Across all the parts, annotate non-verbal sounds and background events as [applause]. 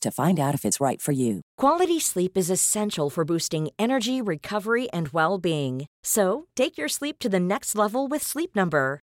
to find out if it's right for you. Quality sleep is essential for boosting energy, recovery, and well being. So, take your sleep to the next level with Sleep Number.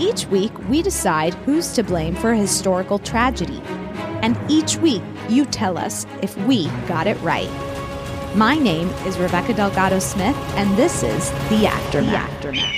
Each week, we decide who's to blame for a historical tragedy. And each week, you tell us if we got it right. My name is Rebecca Delgado Smith, and this is The Aftermath. The Aftermath.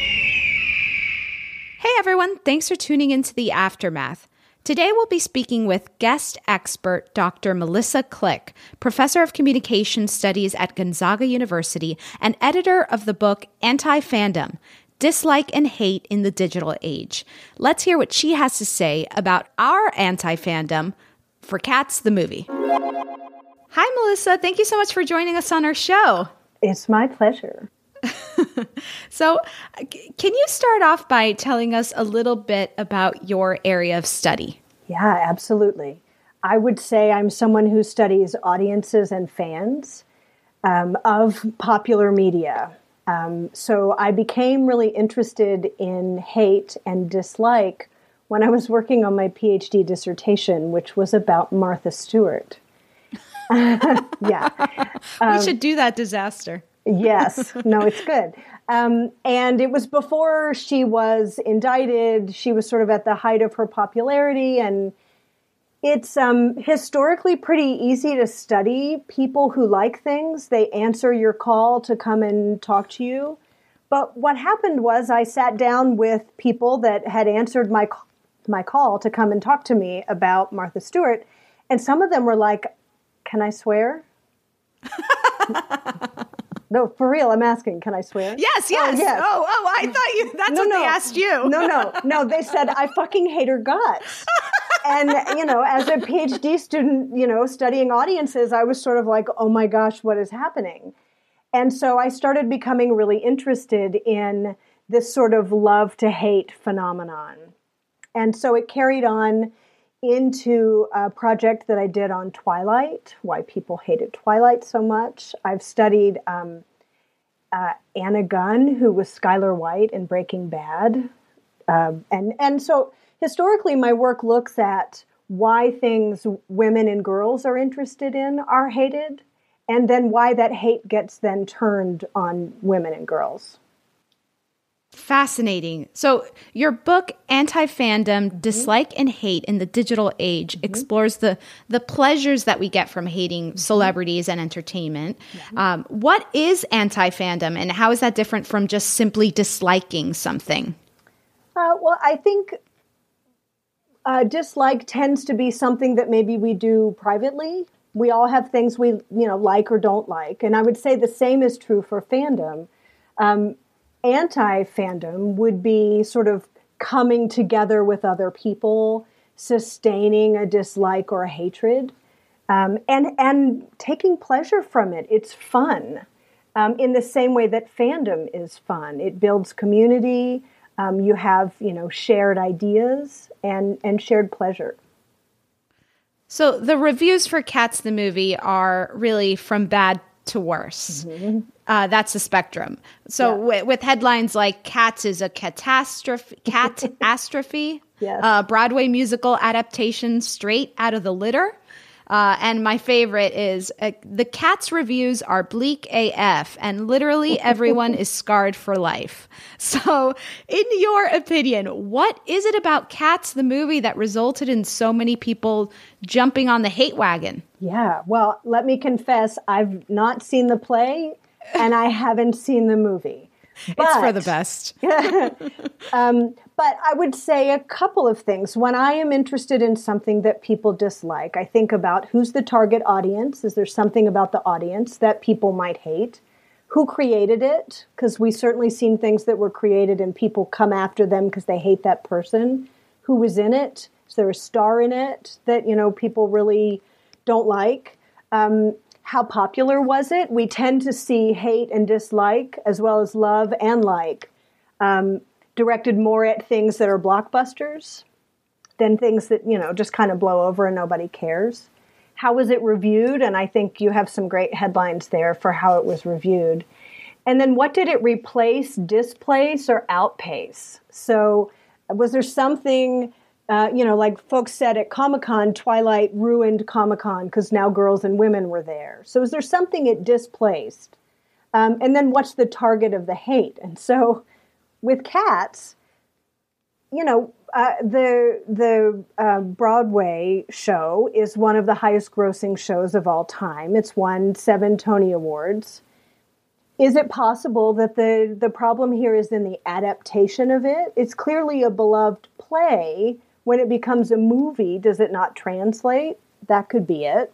Hey everyone, thanks for tuning into The Aftermath. Today we'll be speaking with guest expert Dr. Melissa Click, professor of communication studies at Gonzaga University and editor of the book Anti Fandom Dislike and Hate in the Digital Age. Let's hear what she has to say about our anti fandom for Cats the movie. Hi, Melissa. Thank you so much for joining us on our show. It's my pleasure. [laughs] So, can you start off by telling us a little bit about your area of study? Yeah, absolutely. I would say I'm someone who studies audiences and fans um, of popular media. Um, so I became really interested in hate and dislike when I was working on my PhD dissertation, which was about Martha Stewart. [laughs] yeah. we should do that disaster. yes no it's good um, and it was before she was indicted she was sort of at the height of her popularity and it's um, historically pretty easy to study people who like things they answer your call to come and talk to you but what happened was i sat down with people that had answered my my call to come and talk to me about martha stewart and some of them were like can i swear [laughs] no, for real, I'm asking. Can I swear? Yes, yes. yes. Oh, oh, I thought you. That's No, what no. they asked you. No, no, no. They said [laughs] I fucking hate her guts. And you know, as a PhD student, you know, studying audiences, I was sort of like, oh my gosh, what is happening? And so I started becoming really interested in this sort of love to hate phenomenon. And so it carried on into a project that I did on Twilight, why people hated Twilight so much. I've studied um, uh, Anna Gunn, who was Skyler White in Breaking Bad. Um, and and so historically, my work looks at why things women and girls are interested in are hated, and then why that hate gets then turned on women and girls. Fascinating. So, your book, Anti Fandom mm-hmm. Dislike and Hate in the Digital Age, mm-hmm. explores the, the pleasures that we get from hating mm-hmm. celebrities and entertainment. Um, what is anti fandom, and how is that different from just simply disliking something? Uh, well, I think uh, dislike tends to be something that maybe we do privately. We all have things we, you know, like or don't like, and I would say the same is true for fandom. Um, anti fandom would be sort of coming together with other people, sustaining a dislike or a hatred, um, and and taking pleasure from it. It's fun. Um, in the same way that fandom is fun, it builds community. Um, you have you know shared ideas and and shared pleasure. So the reviews for Cats the movie are really from bad to worse. Mm-hmm. Uh, that's the spectrum. So yeah. w- with headlines like "Cats is a catastrophe," catastrophe, [laughs] yes. uh, Broadway musical adaptation straight out of the litter. Uh, and my favorite is uh, the Cats reviews are bleak AF, and literally [laughs] everyone is scarred for life. [laughs] So, in your opinion, what is it about Cats, the movie, that resulted in so many people jumping on the hate wagon? Yeah, well, let me confess, I've not seen the play and I [laughs] haven't seen the movie. But, it's for the best. um, but I would say a couple of things. When I am interested in something that people dislike, I think about who's the target audience. Is there something about the audience that people might hate? Who created it? Because we certainly seen things that were created and people come after them because they hate that person. Who was in it? Is there a star in it that you know people really don't like? Um, how popular was it? We tend to see hate and dislike as well as love and like um, directed more at things that are blockbusters than things that, you know, just kind of blow over and nobody cares. How was it reviewed? And I think you have some great headlines there for how it was reviewed. And then what did it replace, displace, or outpace? So was there something uh, you know, like folks said at Comic Con, Twilight ruined Comic Con because now girls and women were there. So is there something it displaced? Um, and then what's the target of the hate? And so with cats, you know, uh, the the uh, Broadway show is one of the highest grossing shows of all time. It's won seven Tony Awards. Is it possible that the the problem here is in the adaptation of it? It's clearly a beloved play when it becomes a movie, does it not translate? That could be it.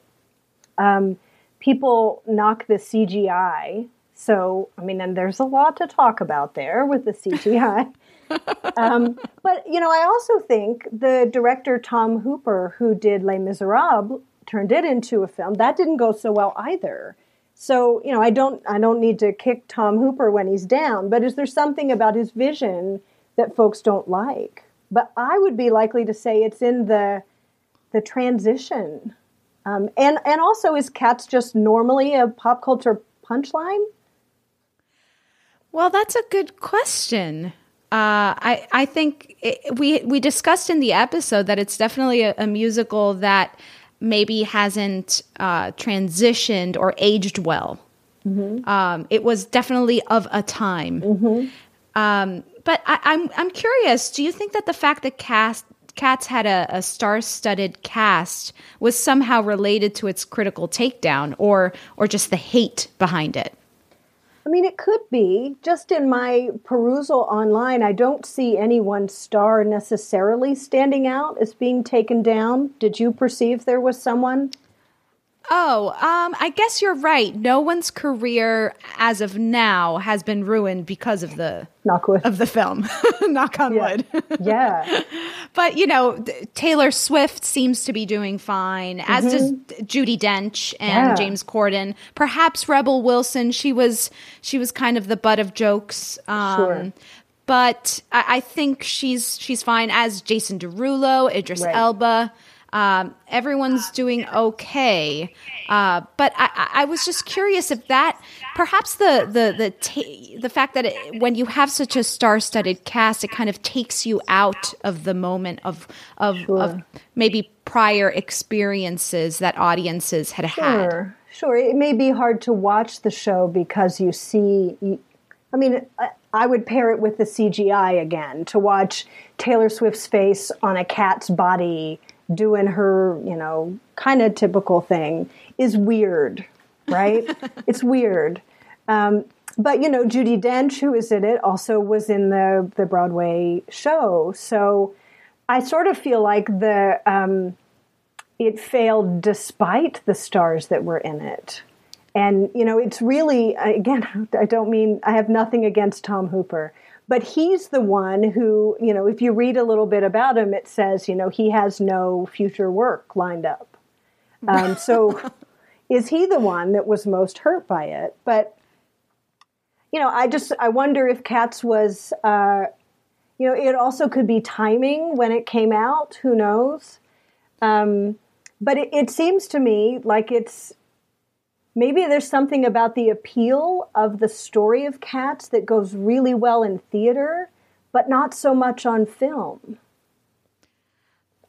Um, people knock the CGI. So, I mean, and there's a lot to talk about there with the CGI. [laughs] um, but, you know, I also think the director Tom Hooper, who did Les Miserables, turned it into a film. That didn't go so well either. So, you know, I don't I don't need to kick Tom Hooper when he's down, but is there something about his vision that folks don't like? but I would be likely to say it's in the the transition. Um, and and also, is cats just normally a pop culture punchline? Well, that's a good question. Uh, I I think it, we we discussed in the episode that it's definitely a, a musical that maybe hasn't uh, transitioned or aged well. Mm-hmm. Um, it was definitely of a time. Mm-hmm. Um, but I, am I'm, I'm curious. Do you think that the fact that cast Cats had a, a star-studded cast was somehow related to its critical takedown, or or just the hate behind it? I mean, it could be. Just in my perusal online, I don't see any one star necessarily standing out as being taken down. Did you perceive there was someone? Oh, um, I guess you're right. No one's career as of now has been ruined because of the of the film. [laughs] Knock on yeah. wood. yeah. [laughs] But you know, Taylor Swift seems to be doing fine, as mm-hmm. does Judi Dench and yeah. James Corden. Perhaps Rebel Wilson. She was she was kind of the butt of jokes. Um, sure. But I, I, think she's she's fine as Jason Derulo, Idris right. Elba. Um, everyone's doing okay, uh, but I, I, was just curious if that perhaps the the the ta- the fact that it, when you have such a star-studded cast, it kind of takes you out of the moment of of, sure. of maybe prior experiences that audiences had sure. had. Sure, it may be hard to watch the show because you see. I mean, I would pair it with the CGI again to watch Taylor Swift's face on a cat's body doing her, you know, kind of typical thing is weird, right? [laughs] it's weird. Um, but you know, Judi Dench, who is in it, also was in the the Broadway show. So I sort of feel like the um, it failed despite the stars that were in it. And, you know, it's really, again, [laughs] I don't mean, I have nothing against Tom Hooper, but he's the one who, you know, if you read a little bit about him, it says, you know, he has no future work lined up. Um, so [laughs] is he the one that was most hurt by it? But, you know, I just, I wonder if Cats was, uh, you know, it also could be timing when it came out. Who knows? Um, but it, it seems to me like it's maybe there's something about the appeal of the story of cats that goes really well in theater, but not so much on film.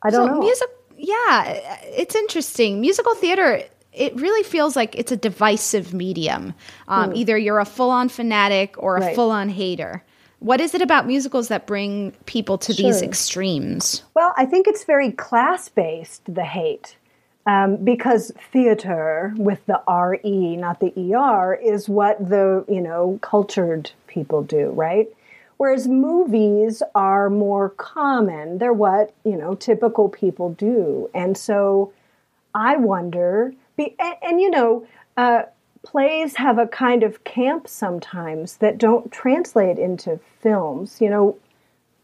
I don't so know. Music, yeah, it's interesting. Musical theater, it really feels like it's a divisive medium. Um, hmm. Either you're a full on fanatic or a right. full on hater. What is it about musicals that bring people to sure. these extremes? Well, I think it's very class based, the hate. Um, because theater with the re not the er is what the you know cultured people do right? Whereas movies are more common. They're what you know typical people do. And so i wonder be, and, and you know uh, plays have a kind of camp sometimes that don't translate into films you know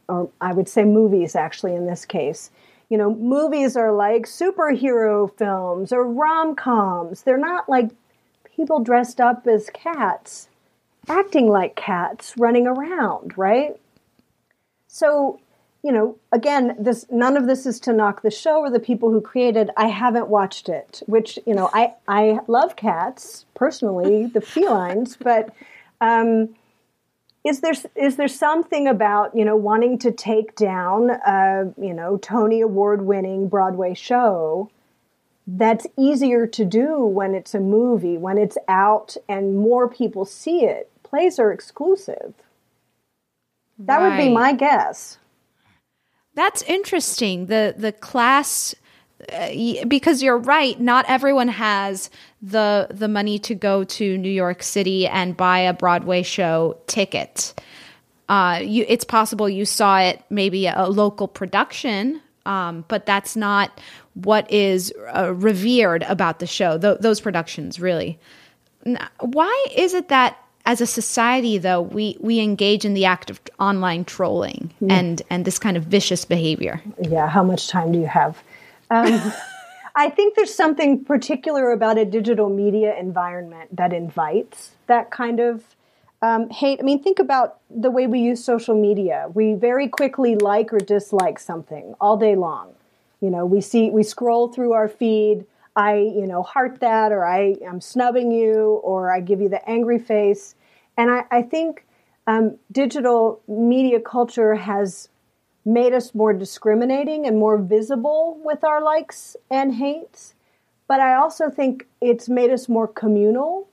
or i would say movies actually in this case you know, movies are like superhero films or rom coms. They're not like people dressed up as cats, acting like cats, running around, right? So, you know, again, this none of this is to knock the show or the people who created. I haven't watched it, which you know, I I love cats personally, the felines, but um, is there is there something about you know wanting to take down a you know Tony Award winning Broadway show that's easier to do when it's a movie when it's out and more people see it? Plays are exclusive. That right. would be my guess. That's interesting. The the class because you're right not everyone has the the money to go to New York City and buy a Broadway show ticket. Uh, you, it's possible you saw it maybe a local production um, but that's not what is uh, revered about the show th- those productions really. Why is it that as a society though we we engage in the act of online trolling mm. and and this kind of vicious behavior? Yeah how much time do you have um, [laughs] I think there's something particular about a digital media environment that invites that kind of um, hate. I mean, think about the way we use social media. We very quickly like or dislike something all day long. You know, we see, we scroll through our feed. I, you know, heart that, or I am snubbing you, or I give you the angry face. And I, I think um, digital media culture has made us more discriminating and more visible with our likes and hates. But I also think it's made us more communal.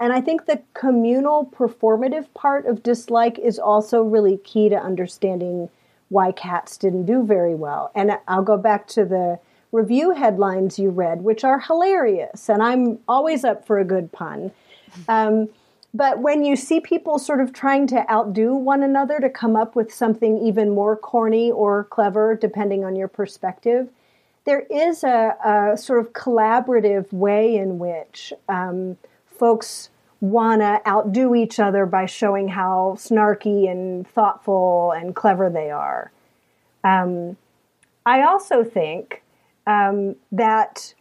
And I think the communal performative part of dislike is also really key to understanding why cats didn't do very well. And I'll go back to the review headlines you read, which are hilarious. And I'm always up for a good pun. Um, but when you see people sort of trying to outdo one another to come up with something even more corny or clever, depending on your perspective, there is a, a sort of collaborative way in which um, folks want to outdo each other by showing how snarky and thoughtful and clever they are. Um, I also think um, that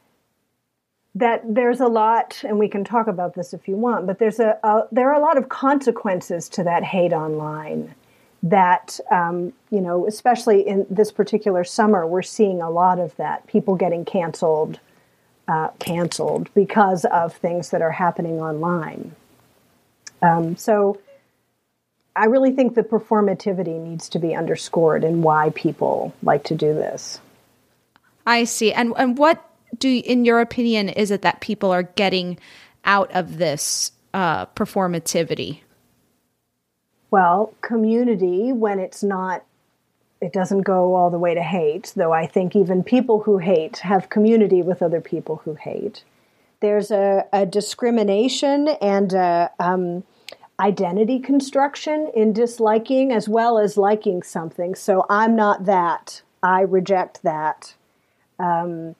that there's a lot, and we can talk about this if you want, but there's a, a there are a lot of consequences to that hate online that um, you know, especially in this particular summer, we're seeing a lot of that. People getting canceled, uh, canceled because of things that are happening online. Um, so, I really think the performativity needs to be underscored and why people like to do this. I see. And and what do, in your opinion, is it that people are getting out of this uh, performativity? Well, community, when it's not, it doesn't go all the way to hate, though I think even people who hate have community with other people who hate. There's a, a discrimination and a, um, identity construction in disliking as well as liking something. So I'm not that. I reject that. Um,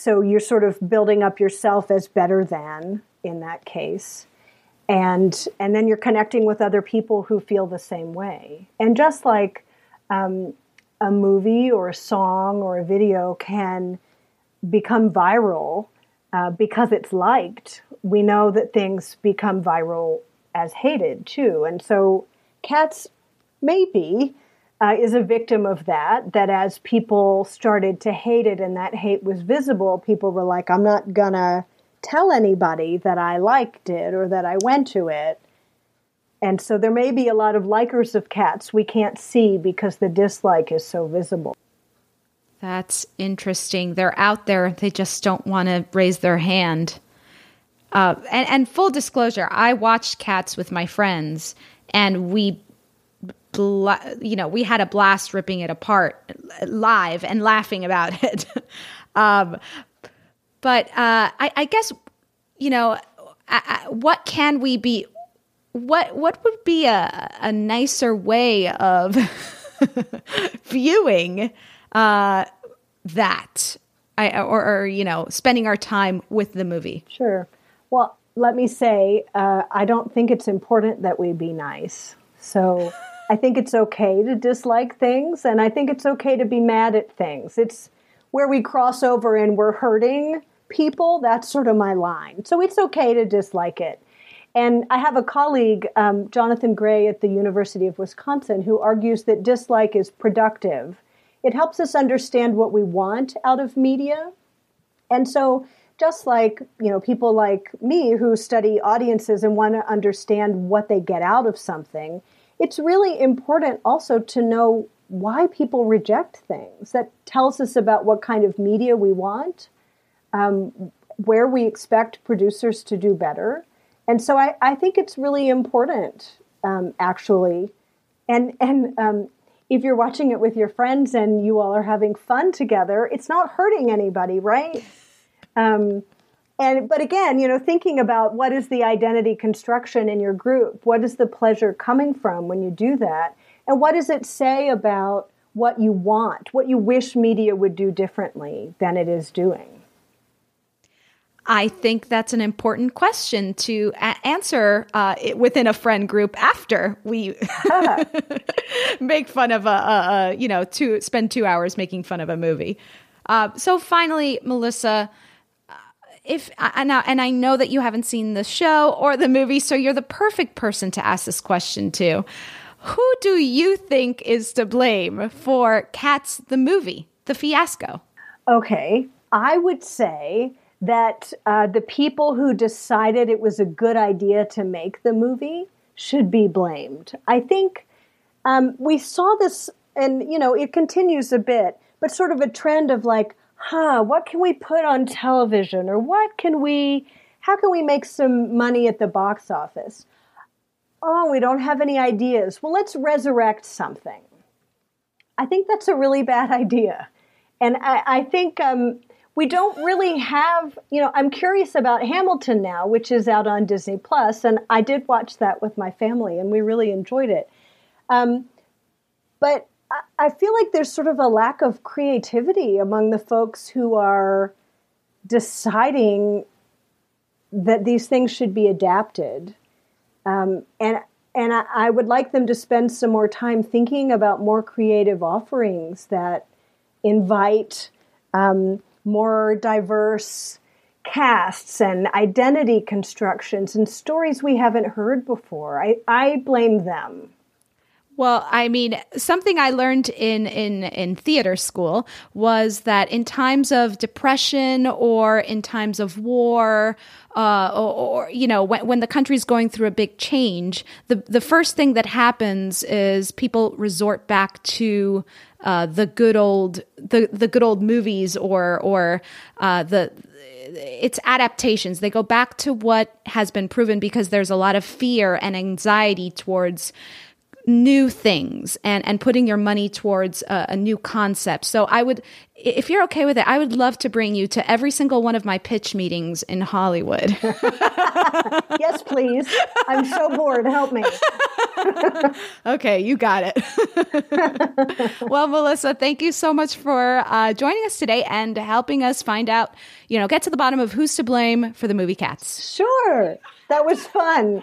so you're sort of building up yourself as better than in that case. And and then you're connecting with other people who feel the same way. And just like um, a movie or a song or a video can become viral uh, because it's liked we know that things become viral as hated too. And so cats maybe uh, is a victim of that that as people started to hate it and that hate was visible people were like i'm not gonna tell anybody that I liked it or that I went to it. And so there may be a lot of likers of cats we can't see because the dislike is so visible. That's interesting. They're out there, they just don't want to raise their hand. Uh, and, and full disclosure, I watched cats with my friends and we you know, we had a blast ripping it apart live and laughing about [laughs] it. um, but uh, I, I, guess you know I, I, what can we be? What what would be a, a nicer way of [laughs] viewing uh, that, or, or you know, spending our time with the movie? Sure. Well, let me say, uh, I don't think it's important that we be nice. So I think it's okay to dislike things, and I think it's okay to be mad at things. It's where we cross over and we're hurting people, that's sort of my line. So it's okay to dislike it. And I have a colleague, um, Jonathan Gray at the University of Wisconsin, who argues that dislike is productive. It helps us understand what we want out of media. And so, just like you know, people like me who study audiences and want to understand what they get out of something, it's really important also to know why people reject things. That tells us about what kind of media we want um, where we expect producers to do better. And so I, I think it's really important, um, actually. And, and um, if you're watching it with your friends and you all are having fun together, it's not hurting anybody, right? And but again, you know, thinking about what is the identity construction in your group? What is the pleasure coming from when you do that? And what does it say about what you want, what you wish media would do differently than it is doing? I think that's an important question to a- answer uh, within a friend group after we [laughs] make fun of a, a, a, you know, to spend two hours making fun of a movie. Uh, so finally, Melissa, if and I, and I know that you haven't seen the show or the movie, so you're the perfect person to ask this question to. Who do you think is to blame for Cats the movie, the fiasco? Okay, I would say that uh, the people who decided it was a good idea to make the movie should be blamed. I think um, we saw this, and you know, it continues a bit, but sort of a trend of like, huh, what can we put on television, or what can we, how can we make some money at the box office? Oh, we don't have any ideas. Well, let's resurrect something. I think that's a really bad [laughs] idea. And I, I think um, we don't really have, you know, I'm curious about Hamilton now, which is out on Disney Plus, and I did watch that with my family, and we really enjoyed it. Um, but I feel like there's sort of a lack of creativity among the folks who are deciding that these things should be adapted. Um, and and I, I, would like them to spend some more time thinking about more creative offerings that invite um, more diverse casts and identity constructions and stories we haven't heard before. I, I blame them. Well, I mean, something I learned in in in theater school was that in times of depression or in times of war, uh, or, or, you know, when when the country's going through a big change, the the first thing that happens is people resort back to uh, the good old the the good old movies or or uh, the it's adaptations. They go back to what has been proven because there's a lot of fear and anxiety towards new things and and putting your money towards a, a, new concept. So I would if you're okay with it, I would love to bring you to every single one of my pitch meetings in Hollywood. [laughs] [laughs] yes, please. I'm so bored. Help me. [laughs] okay, you got it. well, Melissa, thank you so much for uh, joining us today and helping us find out, you know, get to the bottom of who's to blame for the movie Cats. Sure. That was fun.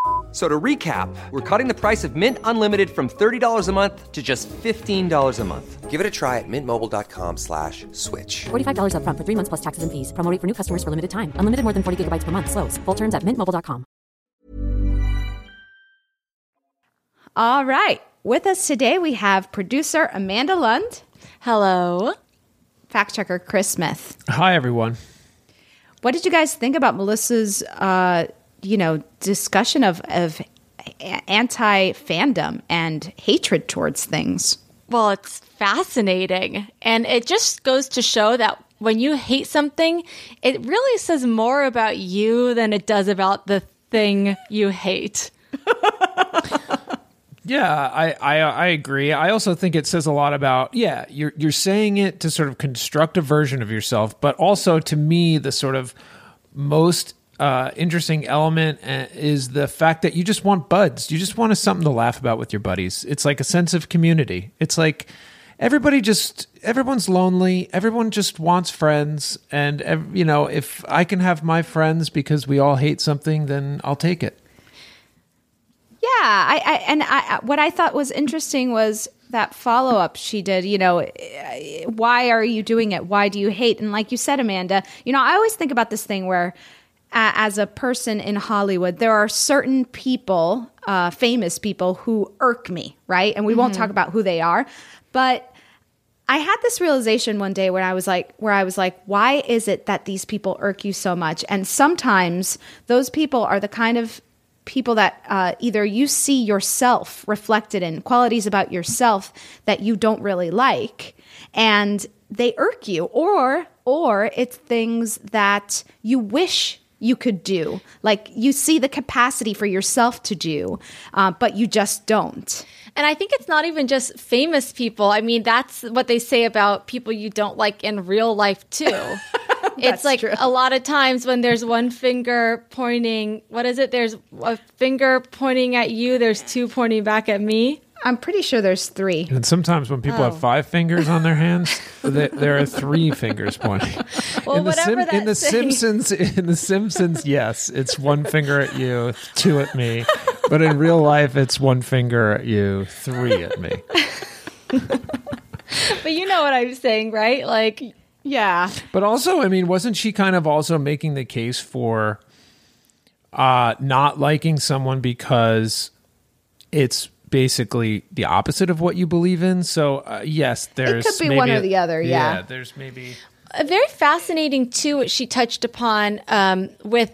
So to recap, we're cutting the price of Mint Unlimited from $30 a month to just $15 a month. Give it a try at mintmobile.com slash switch. $45 upfront for three months plus taxes and fees. Promo for new customers for limited time. Unlimited more than 40 gigabytes per month. Slows. Full terms at mintmobile.com. All right. With us today, we have producer Amanda Lund. Hello. Fact checker Chris Smith. Hi, everyone. What did you guys think about Melissa's, uh, you know, discussion of, of anti fandom and hatred towards things? Well, it's fascinating. And it just goes to show that when you hate something, it really says more about you than it does about the thing you hate. [laughs] Yeah, I, I I agree. I also think it says a lot about yeah, you're you're saying it to sort of construct a version of yourself, but also to me the sort of most uh, interesting element uh, is the fact that you just want buds. You just want something to laugh about with your buddies. It's like a sense of community. It's like everybody just everyone's lonely. Everyone just wants friends, and you know if I can have my friends because we all hate something, then I'll take it. Yeah, I, I and I what I thought was interesting was that follow up she did, you know, why are you doing it? Why do you hate? And like you said, Amanda, you know, I always think about this thing where, uh, as a person in Hollywood, there are certain people, uh, famous people, who irk me, right? And we won't talk about who they are, but I had this realization one day when I was like, where I was like, why is it that these people irk you so much? And sometimes those people are the kind of people that uh, either you see yourself reflected in qualities about yourself that you don't really like, and they irk you, or or it's things that you wish you could do, like you see the capacity for yourself to do, uh, but you just don't. And I think it's not even just famous people. I mean, that's what they say about people you don't like in real life, too. [laughs] it's like true. a lot of times when there's one finger pointing, what is it? There's a finger pointing at you, there's two pointing back at me. I'm pretty sure there's three. And sometimes when people Oh. have five fingers on their hands, th- there are three fingers pointing. [laughs] Well, in the, whatever in the Simpsons, in the Simpsons, yes, it's one finger at you, two at me. But in real life, it's one finger at you, three at me. [laughs] But you know what I'm saying, right? Like, Yeah. But also, I mean, wasn't she kind of also making the case for uh, not liking someone because it's basically the opposite of what you believe in? So, uh, yes, there's it could be maybe one or a- the other, yeah. there's maybe. a very fascinating too what she touched upon um, with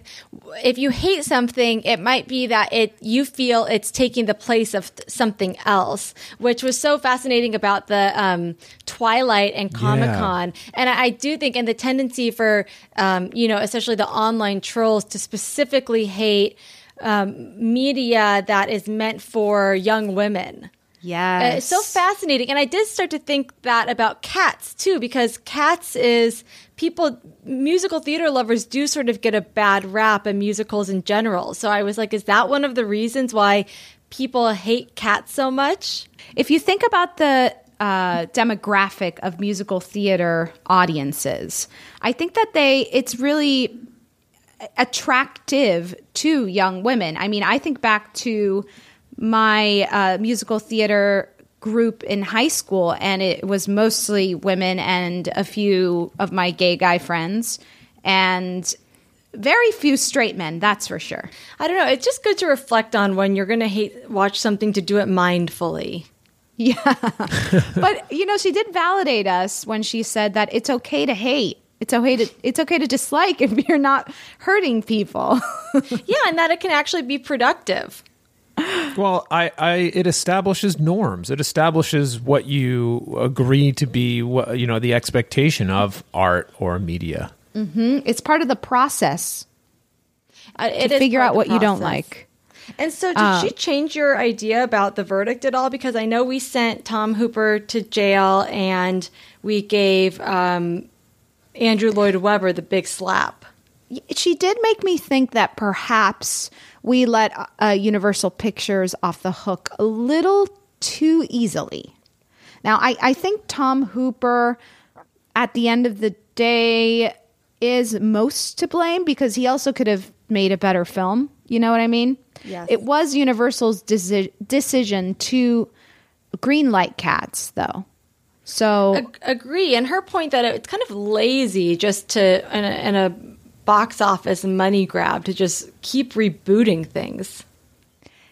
if you hate something it might be that it you feel it's taking the place of th- something else which was so fascinating about the um, twilight and comic-con and I, I do think and the tendency for um, you know especially the online trolls to specifically hate um, media that is meant for young women Yes. uh, it's so fascinating. And I did start to think that about cats too, because cats is people, musical theater lovers do sort of get a bad rap and musicals in general. So I was like, is that one of the reasons why people hate cats so much? If you think about the uh, demographic of musical theater audiences, I think that they it's really attractive to young women. I mean, I think back to my uh, musical theater group in high school, and it was mostly women and a few of my gay guy friends, and very few straight men. That's for sure. I don't know. It's just good to reflect on when you're going to hate watch something to do it mindfully. Yeah. [laughs] but you know, she did validate us when she said that it's okay to hate. It's okay to it's okay to dislike [laughs] if you're not hurting people. [laughs] yeah, and that it can actually be productive. Well, I, I, it establishes norms. It establishes what you agree to be, what, you know, the expectation of art or media. hmm It's part of the process Uh, it to is figure out of the what you don't like. And so, did Uh, she change your idea about the verdict at all? Because I know we sent Tom Hooper to jail and we gave um, Andrew Lloyd Webber the big slap. She did make me think that perhaps we let uh, Universal Pictures off the hook a little too easily. Now, I, I think Tom Hooper, at the end of the day, is most to blame because he also could have made a better film. You know what I mean? Yes. It was Universal's deci- decision to greenlight cats, though. So Ag- agree. And her point that it's kind of lazy just to, in a, in a box office money grab, to just keep rebooting things.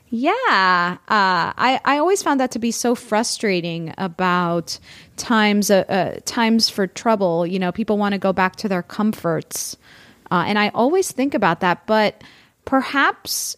Yeah, uh, I I always found that to be so frustrating about times uh, uh, times for trouble. You know, people want to go back to their comforts, uh, and I always think about that. But perhaps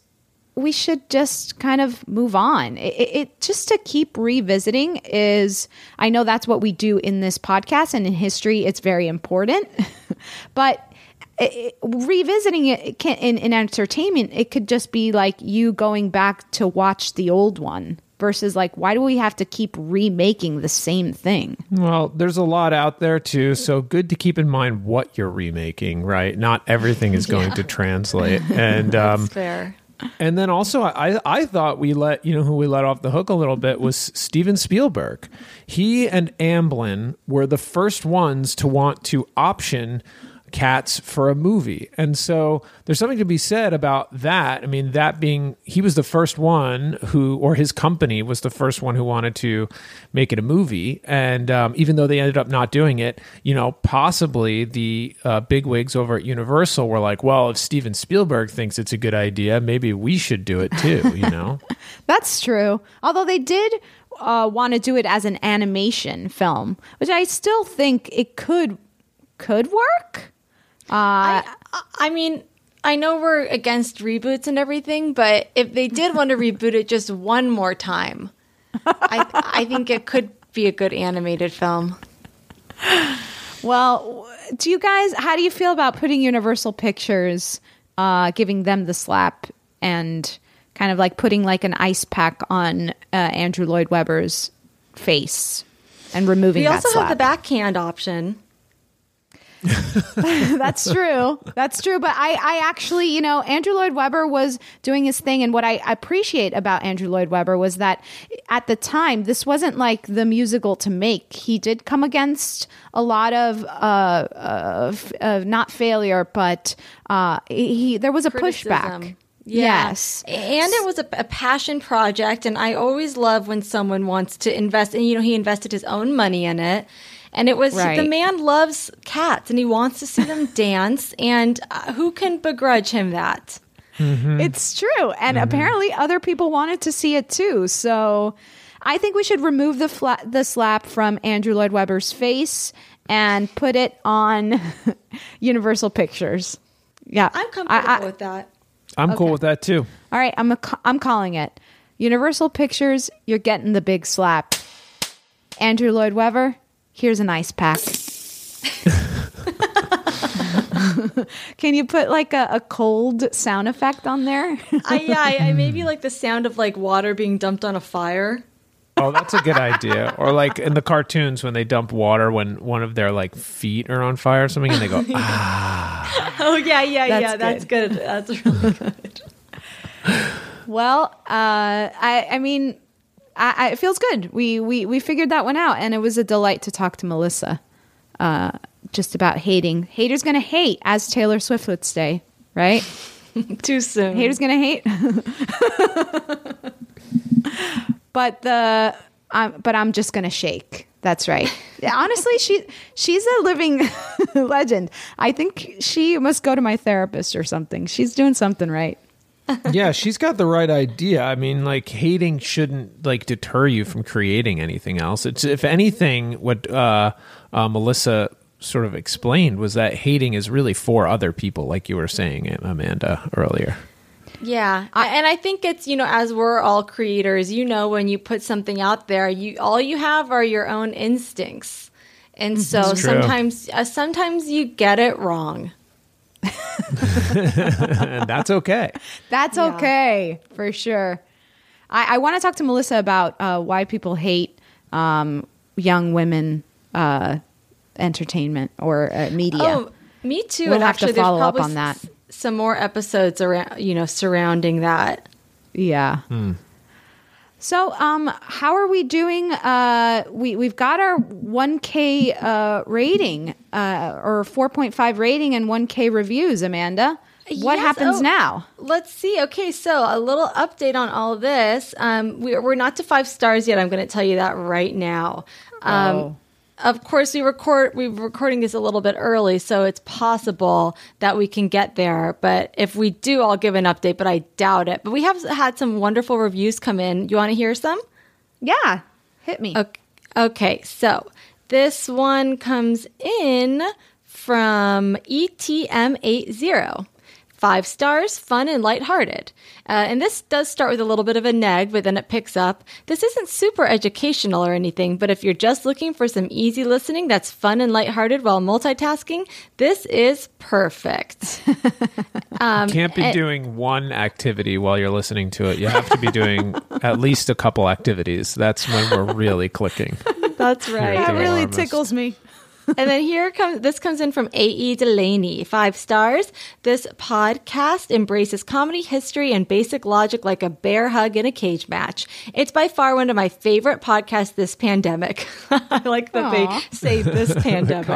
we should just kind of move on. It, it, just to keep revisiting is. I know that's what we do in this podcast and in history. It's very important, [laughs] but it, it- revisiting it can in, in entertainment it could just be like you going back to watch the old one versus like why do we have to keep remaking the same thing Well, there's a lot out there too, so good to keep in mind what you're remaking, right? Not everything is [laughs] going to translate. And [laughs] um Fair. And then also I I thought we let, you know, who we let off the hook a little bit was Steven Spielberg. He and Amblin were the first ones to want to option cats for a movie. And so there's something to be said about that. I mean, that being, he was the first one who, or his company was the first one who wanted to make it a movie. And um, even though they ended up not doing it, you know, possibly the uh, bigwigs over at Universal were like, well, if Steven Spielberg thinks it's a good idea, maybe we should do it too, you know? [laughs] That's true. Although they did uh, want to do it as an animation film, which I still think it could could work. Uh, I, I mean, I know we're against reboots and everything, but if they did want to [laughs] reboot it just one more time, I, I think it could be a good animated film. Well, do you guys? How do you feel about putting Universal Pictures, uh, giving them the slap and kind of like putting like an ice pack on uh, Andrew Lloyd Webber's face and removing? We that also slap? have the backhand option. [laughs] That's true. That's true. But I, I actually, you know, Andrew Lloyd Webber was doing his thing. And what I appreciate about Andrew Lloyd Webber was that at the time, this wasn't like the musical to make. He did come against a lot of, uh, uh, f- uh not failure, but uh, he, there was a pushback. Yeah. Yes. And it was a, a passion project. And I always love when someone wants to invest. And, you know, he invested his own money in it. And it was Right. the man loves cats and he wants to see them [laughs] dance. And uh, who can begrudge him that? It's true. And apparently other people wanted to see it too. So I think we should remove the fla- the slap from Andrew Lloyd Webber's face and put it on [laughs] Universal Pictures. Yeah. I'm I- comfortable I- with that. I'm cool with that too. All right, I'm a, I'm calling it. Universal Pictures, you're getting the big slap. Andrew Lloyd Webber, here's an ice pack. Can you put like a, a cold sound effect on there? I, yeah, I, I maybe like the sound of like water being dumped on a fire. Oh, that's a good idea. Or like in the cartoons when they dump water when one of their like feet are on fire or something and they go, [laughs] ah. Oh yeah, yeah, That's yeah. That's good. That's really [laughs] good. Well, uh, I, I mean, I, I, it feels good. We, we we figured that one out, and it was a delight to talk to Melissa, uh, just about hating. Haters gonna hate, as Taylor Swift would say, right? [laughs] Too soon. Haters gonna hate. [laughs] but the, um, but I'm just gonna shake. That's right. Honestly, she she's a living [laughs] legend. I think she must go to my therapist or something. She's doing something right. Yeah, she's got the right idea. I mean, like hating shouldn't like deter you from creating anything else. It's if anything, what uh, uh, Melissa sort of explained was that hating is really for other people, like you were saying, Amanda earlier. Yeah, I, and I think it's you know as we're all creators, you know when you put something out there, you all you have are your own instincts, and so sometimes uh, sometimes you get it wrong. And [laughs] that's okay. That's Yeah. okay for sure. I, I want to talk to Melissa about uh, why people hate um, young women uh, entertainment or uh, media. Oh, me too. We'll and have to actually, there's follow up on that. s- some more episodes around you know surrounding that. Yeah. So, um, how are we doing? Uh, we we've got our 1K uh, rating, uh, or 4.5 rating and 1K reviews. Amanda, what Yes, happens oh, now? Let's see. Okay, so a little update on all of this. Um, we, we're not to five stars yet. I'm going to tell you that right now. Um, Oh. Of course, we record. We're recording this a little bit early, so it's possible that we can get there. But if we do, I'll give an update. But I doubt it. But we have had some wonderful reviews come in. You want to hear some? Yeah, hit me. Okay, okay, so this one comes in from E ETM80. Five stars, fun and lighthearted. Uh, and this does start with a little bit of a nag, but then it picks up. This isn't super educational or anything, but if you're just looking for some easy listening that's fun and lighthearted while multitasking, this is perfect. [laughs] um, you Can't be and- doing one activity while you're listening to it. You have to be doing [laughs] at least a couple activities. That's when we're really clicking. That's right. You're That really tickles me. [laughs] and then here comes this comes in from A.E. Delaney, five stars. This podcast embraces comedy, history, and basic logic like a bear hug in a cage match. It's by far one of my favorite podcasts this pandemic. [laughs] I like that Aw. they say this [laughs] pandemic.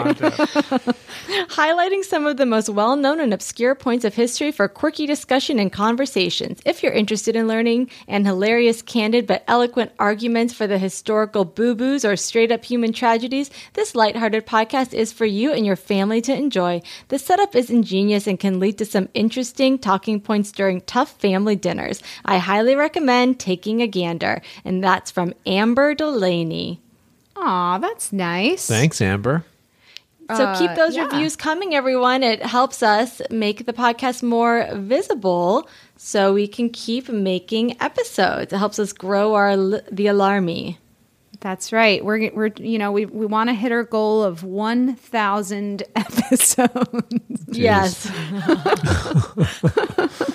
Highlighting some of the most well known and obscure points of history for quirky discussion and conversations. If you're interested in learning and hilarious, candid, but eloquent arguments for the historical boo boos or straight up human tragedies, this lighthearted podcast is for you and your family to enjoy. The setup is ingenious and can lead to some interesting talking points during tough family dinners. I highly recommend taking a gander. And that's from Amber Delaney. Aw, that's nice. Thanks, Amber. So keep Uh, those yeah. reviews coming, everyone. It helps us make the podcast more visible so we can keep making episodes. It helps us grow our the alarmy. That's right. We're we're you know we we want to hit our goal of one thousand [laughs] episodes. Yes. [laughs]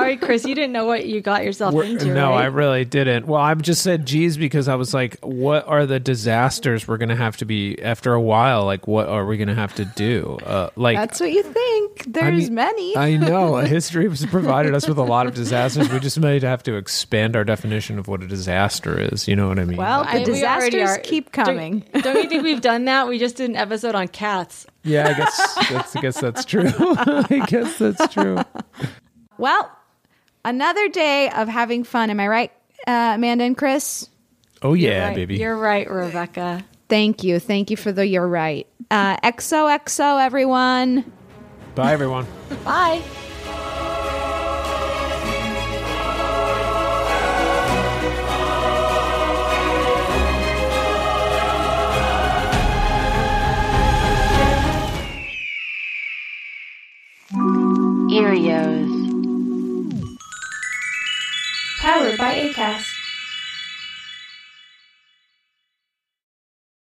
Sorry, Chris, you didn't know what you got yourself We're- into. no, I really didn't. Well, I just said geez because I was like, what are the disasters we're going to have to be after a while? Like, what are we going to have to do? Uh, like, That's what you think. I There's mean, many. I know. History has provided us with a lot of disasters. We just might have to expand our definition of what a disaster is. You know what I mean? well, the I- we already disasters are- keep Don't- coming. [laughs] Don't, you think we've done that? We just did an episode on cats. yeah, I guess that's, I guess that's true. [laughs] I guess that's true. well, another day of having fun. Am I right, uh, Amanda and Chris? Oh yeah, Right. baby. You're right, Rebecca. Thank you. Thank you for the you're right. Uh, XOXO, everyone. Bye, everyone. [laughs] Bye. Earios. Powered by ACAST.